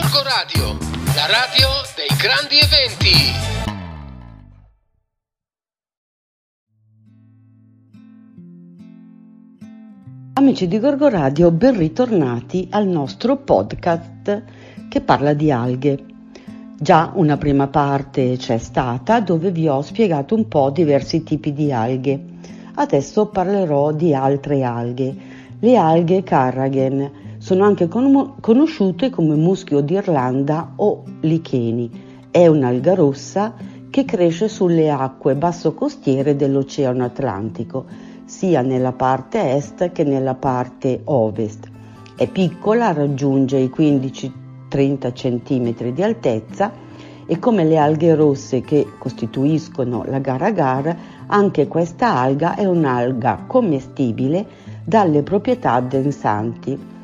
Gorgo Radio, la radio dei grandi eventi. Amici di Gorgo Radio, ben ritornati al nostro podcast che parla di alghe. Già una prima parte c'è stata dove vi ho spiegato un po' diversi tipi di alghe. Adesso parlerò di altre alghe, le alghe Carragen. Sono anche con- conosciute come muschio d'Irlanda o licheni. È un'alga rossa che cresce sulle acque basso costiere dell'Oceano Atlantico, sia nella parte est che nella parte ovest. È piccola, raggiunge i 15 30 cm di altezza e come le alghe rosse che costituiscono la gara-gar, anche questa alga è un'alga commestibile dalle proprietà addensanti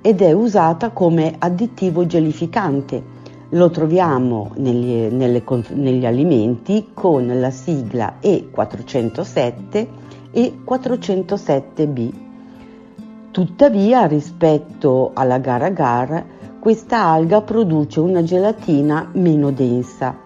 ed è usata come additivo gelificante. Lo troviamo negli, nelle, negli alimenti con la sigla E407 e 407B. Tuttavia, rispetto alla gara-gar, questa alga produce una gelatina meno densa.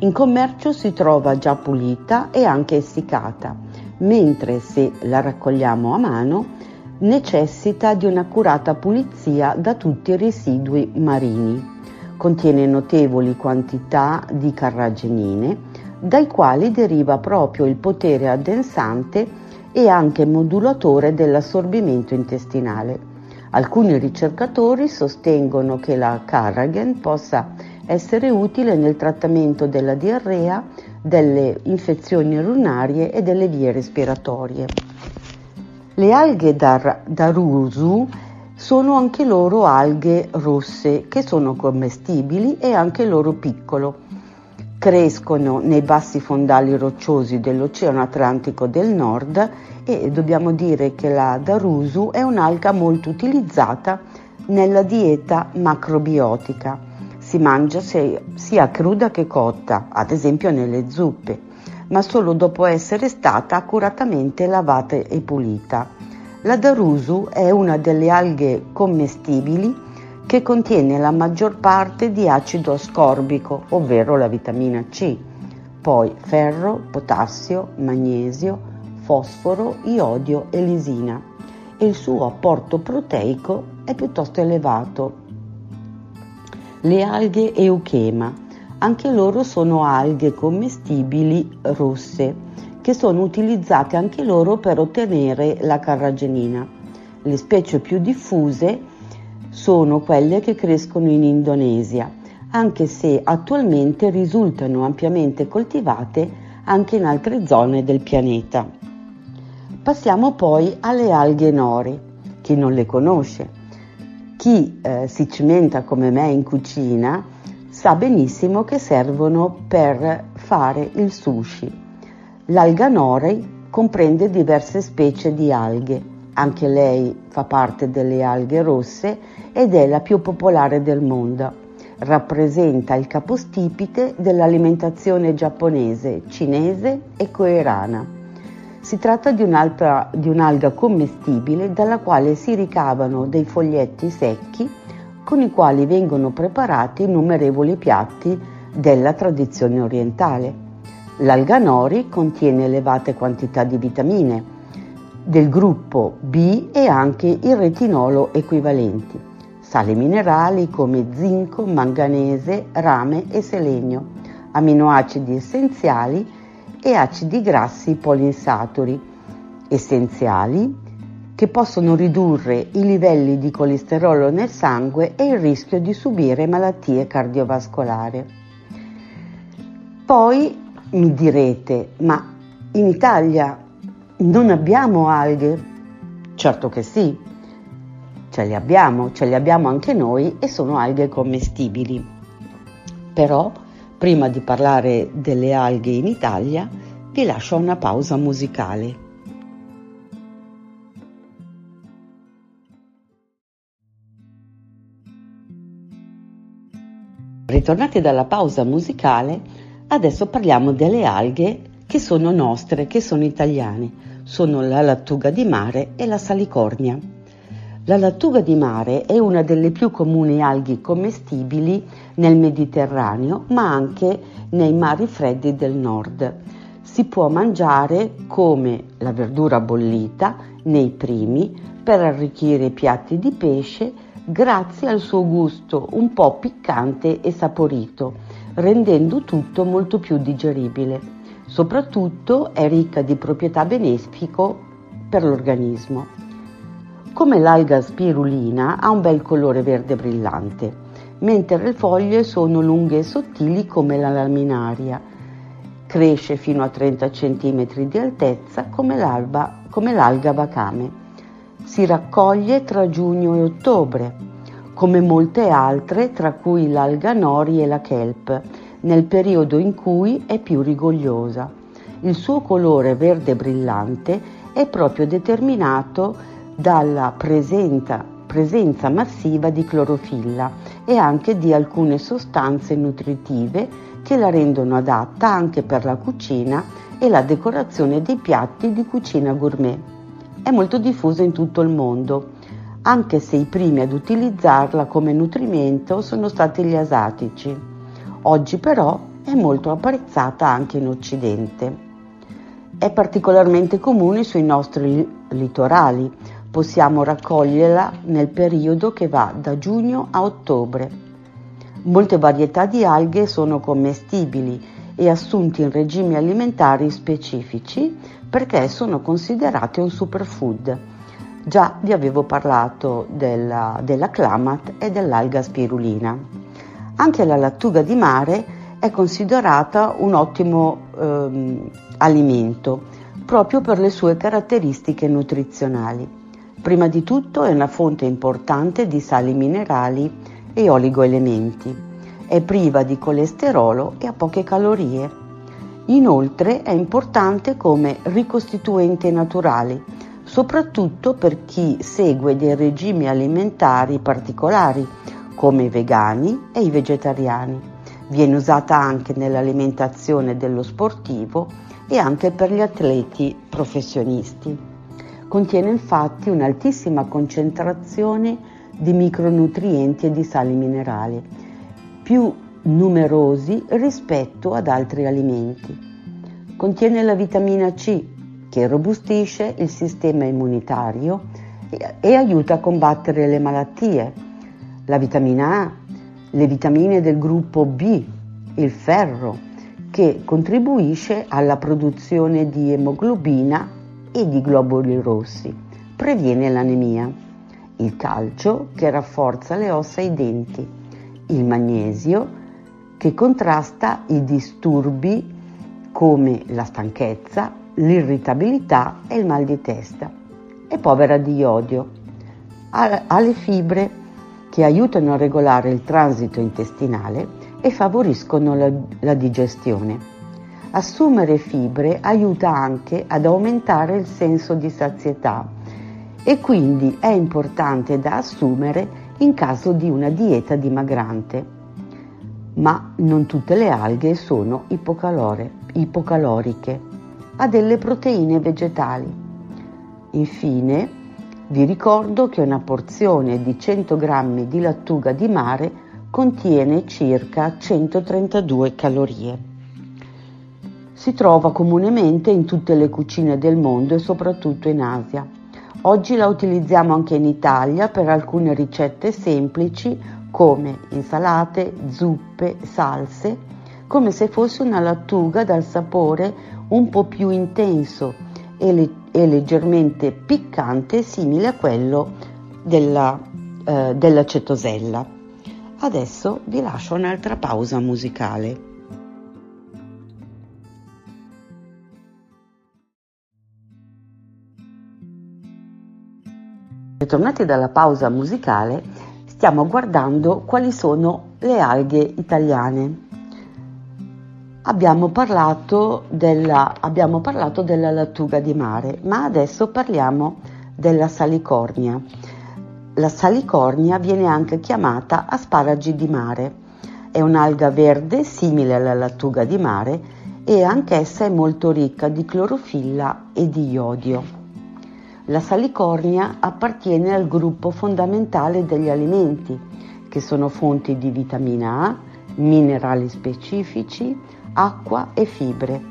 In commercio si trova già pulita e anche essiccata, mentre se la raccogliamo a mano necessita di un'accurata pulizia da tutti i residui marini. Contiene notevoli quantità di carragenine, dai quali deriva proprio il potere addensante e anche modulatore dell'assorbimento intestinale. Alcuni ricercatori sostengono che la Carragen possa essere utile nel trattamento della diarrea, delle infezioni urinarie e delle vie respiratorie. Le alghe dar- darusu sono anche loro alghe rosse che sono commestibili e anche loro piccolo. Crescono nei bassi fondali rocciosi dell'Oceano Atlantico del Nord e dobbiamo dire che la darusu è un'alga molto utilizzata nella dieta macrobiotica. Si mangia sia cruda che cotta, ad esempio nelle zuppe, ma solo dopo essere stata accuratamente lavata e pulita. La darusu è una delle alghe commestibili che contiene la maggior parte di acido ascorbico, ovvero la vitamina C, poi ferro, potassio, magnesio, fosforo, iodio e lisina e il suo apporto proteico è piuttosto elevato. Le alghe euchema, anche loro sono alghe commestibili rosse che sono utilizzate anche loro per ottenere la carragenina. Le specie più diffuse sono quelle che crescono in Indonesia, anche se attualmente risultano ampiamente coltivate anche in altre zone del pianeta. Passiamo poi alle alghe nori. Chi non le conosce? Chi eh, si cimenta come me in cucina sa benissimo che servono per fare il sushi. L'alga nori comprende diverse specie di alghe. Anche lei fa parte delle alghe rosse ed è la più popolare del mondo. Rappresenta il capostipite dell'alimentazione giapponese, cinese e coerana. Si tratta di un'alga commestibile dalla quale si ricavano dei foglietti secchi con i quali vengono preparati innumerevoli piatti della tradizione orientale. L'alga nori contiene elevate quantità di vitamine del gruppo B e anche il retinolo equivalenti, sali minerali come zinco, manganese, rame e selenio, aminoacidi essenziali e acidi grassi poliinsaturi essenziali che possono ridurre i livelli di colesterolo nel sangue e il rischio di subire malattie cardiovascolari. Poi mi direte, ma in Italia non abbiamo alghe? Certo che sì, ce le abbiamo, ce le abbiamo anche noi e sono alghe commestibili. Però Prima di parlare delle alghe in Italia, vi lascio una pausa musicale. Ritornati dalla pausa musicale, adesso parliamo delle alghe che sono nostre, che sono italiane. Sono la lattuga di mare e la salicornia. La lattuga di mare è una delle più comuni alghe commestibili nel Mediterraneo, ma anche nei mari freddi del nord. Si può mangiare come la verdura bollita nei primi per arricchire i piatti di pesce grazie al suo gusto un po' piccante e saporito, rendendo tutto molto più digeribile. Soprattutto è ricca di proprietà benefico per l'organismo. Come l'alga spirulina ha un bel colore verde brillante, mentre le foglie sono lunghe e sottili come la laminaria. Cresce fino a 30 cm di altezza come, come l'alga vacame. Si raccoglie tra giugno e ottobre, come molte altre, tra cui l'alga nori e la kelp, nel periodo in cui è più rigogliosa. Il suo colore verde brillante è proprio determinato dalla presenza, presenza massiva di clorofilla e anche di alcune sostanze nutritive che la rendono adatta anche per la cucina e la decorazione dei piatti di cucina gourmet. È molto diffusa in tutto il mondo, anche se i primi ad utilizzarla come nutrimento sono stati gli asatici. Oggi però è molto apprezzata anche in Occidente. È particolarmente comune sui nostri litorali, possiamo raccoglierla nel periodo che va da giugno a ottobre. Molte varietà di alghe sono commestibili e assunti in regimi alimentari specifici perché sono considerate un superfood. Già vi avevo parlato della, della clamat e dell'alga spirulina. Anche la lattuga di mare è considerata un ottimo ehm, alimento proprio per le sue caratteristiche nutrizionali. Prima di tutto è una fonte importante di sali minerali e oligoelementi. È priva di colesterolo e ha poche calorie. Inoltre è importante come ricostituente naturale, soprattutto per chi segue dei regimi alimentari particolari, come i vegani e i vegetariani. Viene usata anche nell'alimentazione dello sportivo e anche per gli atleti professionisti. Contiene infatti un'altissima concentrazione di micronutrienti e di sali minerali, più numerosi rispetto ad altri alimenti. Contiene la vitamina C, che robustisce il sistema immunitario e aiuta a combattere le malattie, la vitamina A, le vitamine del gruppo B, il ferro, che contribuisce alla produzione di emoglobina e di globuli rossi. Previene l'anemia. Il calcio che rafforza le ossa e i denti. Il magnesio che contrasta i disturbi come la stanchezza, l'irritabilità e il mal di testa. È povera di iodio. Ha le fibre che aiutano a regolare il transito intestinale e favoriscono la, la digestione. Assumere fibre aiuta anche ad aumentare il senso di sazietà e quindi è importante da assumere in caso di una dieta dimagrante. Ma non tutte le alghe sono ipocaloriche, ha delle proteine vegetali. Infine, vi ricordo che una porzione di 100 g di lattuga di mare contiene circa 132 calorie. Si trova comunemente in tutte le cucine del mondo e soprattutto in Asia. Oggi la utilizziamo anche in Italia per alcune ricette semplici come insalate, zuppe, salse, come se fosse una lattuga dal sapore un po' più intenso e, le- e leggermente piccante simile a quello della, eh, della cetosella. Adesso vi lascio un'altra pausa musicale. Ritornati dalla pausa musicale, stiamo guardando quali sono le alghe italiane. Abbiamo parlato, della, abbiamo parlato della lattuga di mare, ma adesso parliamo della salicornia. La salicornia viene anche chiamata asparagi di mare. È un'alga verde simile alla lattuga di mare e anch'essa è molto ricca di clorofilla e di iodio La salicornia appartiene al gruppo fondamentale degli alimenti, che sono fonti di vitamina A, minerali specifici, acqua e fibre.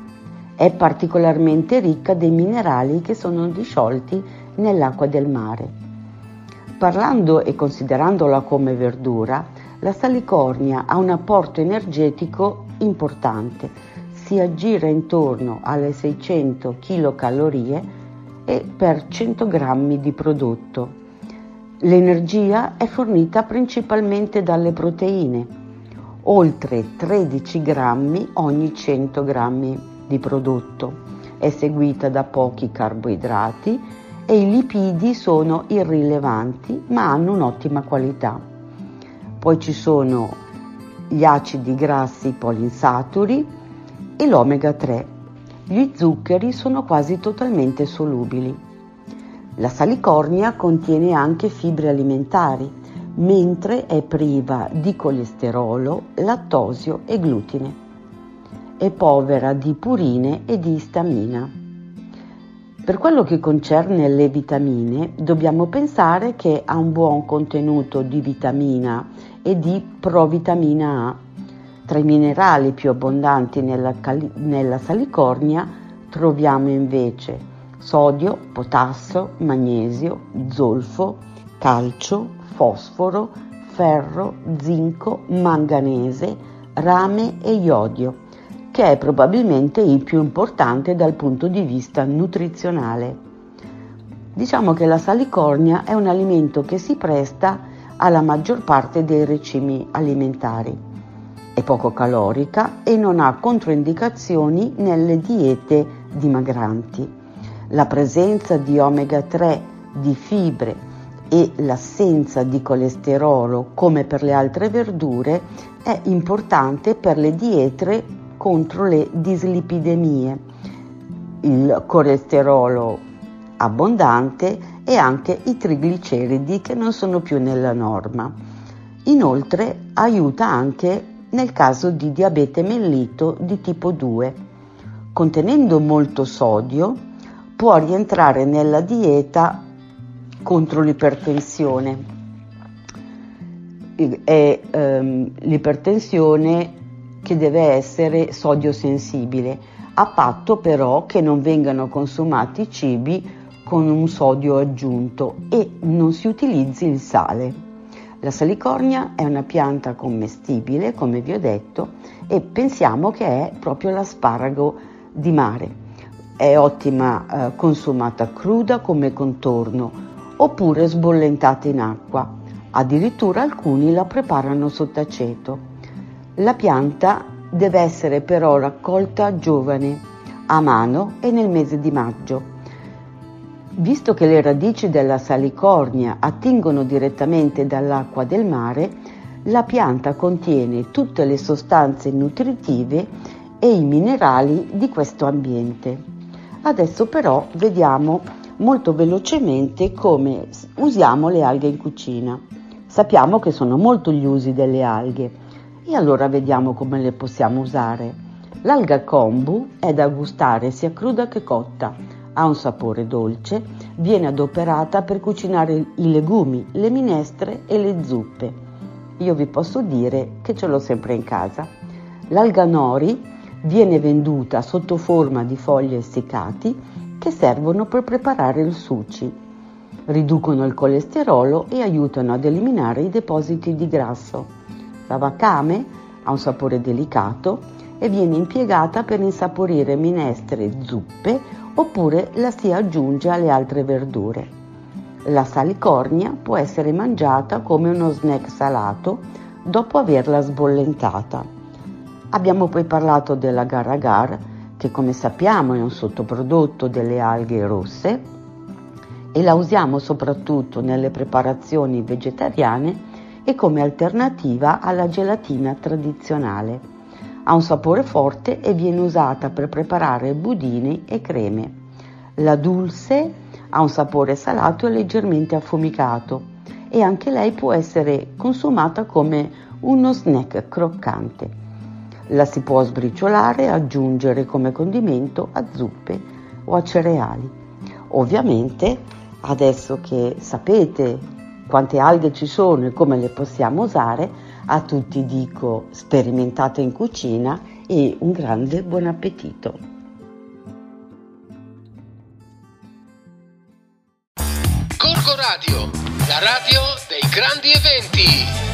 È particolarmente ricca dei minerali che sono disciolti nell'acqua del mare. Parlando e considerandola come verdura, la salicornia ha un apporto energetico importante, si aggira intorno alle 600 kcal e per 100 g di prodotto. L'energia è fornita principalmente dalle proteine, oltre 13 grammi ogni 100 g di prodotto. È seguita da pochi carboidrati e i lipidi sono irrilevanti ma hanno un'ottima qualità. Poi ci sono gli acidi grassi polinsaturi e l'omega 3. Gli zuccheri sono quasi totalmente solubili. La salicornia contiene anche fibre alimentari, mentre è priva di colesterolo, lattosio e glutine. È povera di purine e di istamina. Per quello che concerne le vitamine, dobbiamo pensare che ha un buon contenuto di vitamina e di provitamina A. Tra i minerali più abbondanti nella, cali- nella salicornia troviamo invece sodio, potassio, magnesio, zolfo, calcio, fosforo, ferro, zinco, manganese, rame e iodio, che è probabilmente il più importante dal punto di vista nutrizionale. Diciamo che la salicornia è un alimento che si presta alla maggior parte dei regimi alimentari. È poco calorica e non ha controindicazioni nelle diete dimagranti la presenza di omega 3, di fibre e l'assenza di colesterolo come per le altre verdure è importante per le diete contro le dislipidemie, il colesterolo abbondante e anche i trigliceridi che non sono più nella norma. Inoltre aiuta anche nel caso di diabete mellito di tipo 2. Contenendo molto sodio, può rientrare nella dieta contro l'ipertensione. È ehm, l'ipertensione che deve essere sodio sensibile, a patto però che non vengano consumati cibi con un sodio aggiunto e non si utilizzi il sale. La salicornia è una pianta commestibile, come vi ho detto, e pensiamo che è proprio l'asparago di mare è ottima eh, consumata cruda come contorno oppure sbollentata in acqua. Addirittura alcuni la preparano sott'aceto. La pianta deve essere però raccolta giovane, a mano e nel mese di maggio. Visto che le radici della salicornia attingono direttamente dall'acqua del mare, la pianta contiene tutte le sostanze nutritive e i minerali di questo ambiente. Adesso però vediamo molto velocemente come usiamo le alghe in cucina. Sappiamo che sono molto gli usi delle alghe e allora vediamo come le possiamo usare. L'alga kombu è da gustare sia cruda che cotta, ha un sapore dolce, viene adoperata per cucinare i legumi, le minestre e le zuppe. Io vi posso dire che ce l'ho sempre in casa. L'alga nori viene venduta sotto forma di foglie essiccati che servono per preparare il sushi. Riducono il colesterolo e aiutano ad eliminare i depositi di grasso. La wakame ha un sapore delicato e viene impiegata per insaporire minestre zuppe oppure la si aggiunge alle altre verdure. La salicornia può essere mangiata come uno snack salato dopo averla sbollentata. Abbiamo poi parlato dell'agar-agar, che come sappiamo è un sottoprodotto delle alghe rosse e la usiamo soprattutto nelle preparazioni vegetariane e come alternativa alla gelatina tradizionale. Ha un sapore forte e viene usata per preparare budini e creme. La dulce ha un sapore salato e leggermente affumicato e anche lei può essere consumata come uno snack croccante. La si può sbriciolare e aggiungere come condimento a zuppe o a cereali. Ovviamente adesso che sapete quante alghe ci sono e come le possiamo usare, a tutti dico sperimentate in cucina e un grande buon appetito. Corco Radio, la radio dei grandi eventi.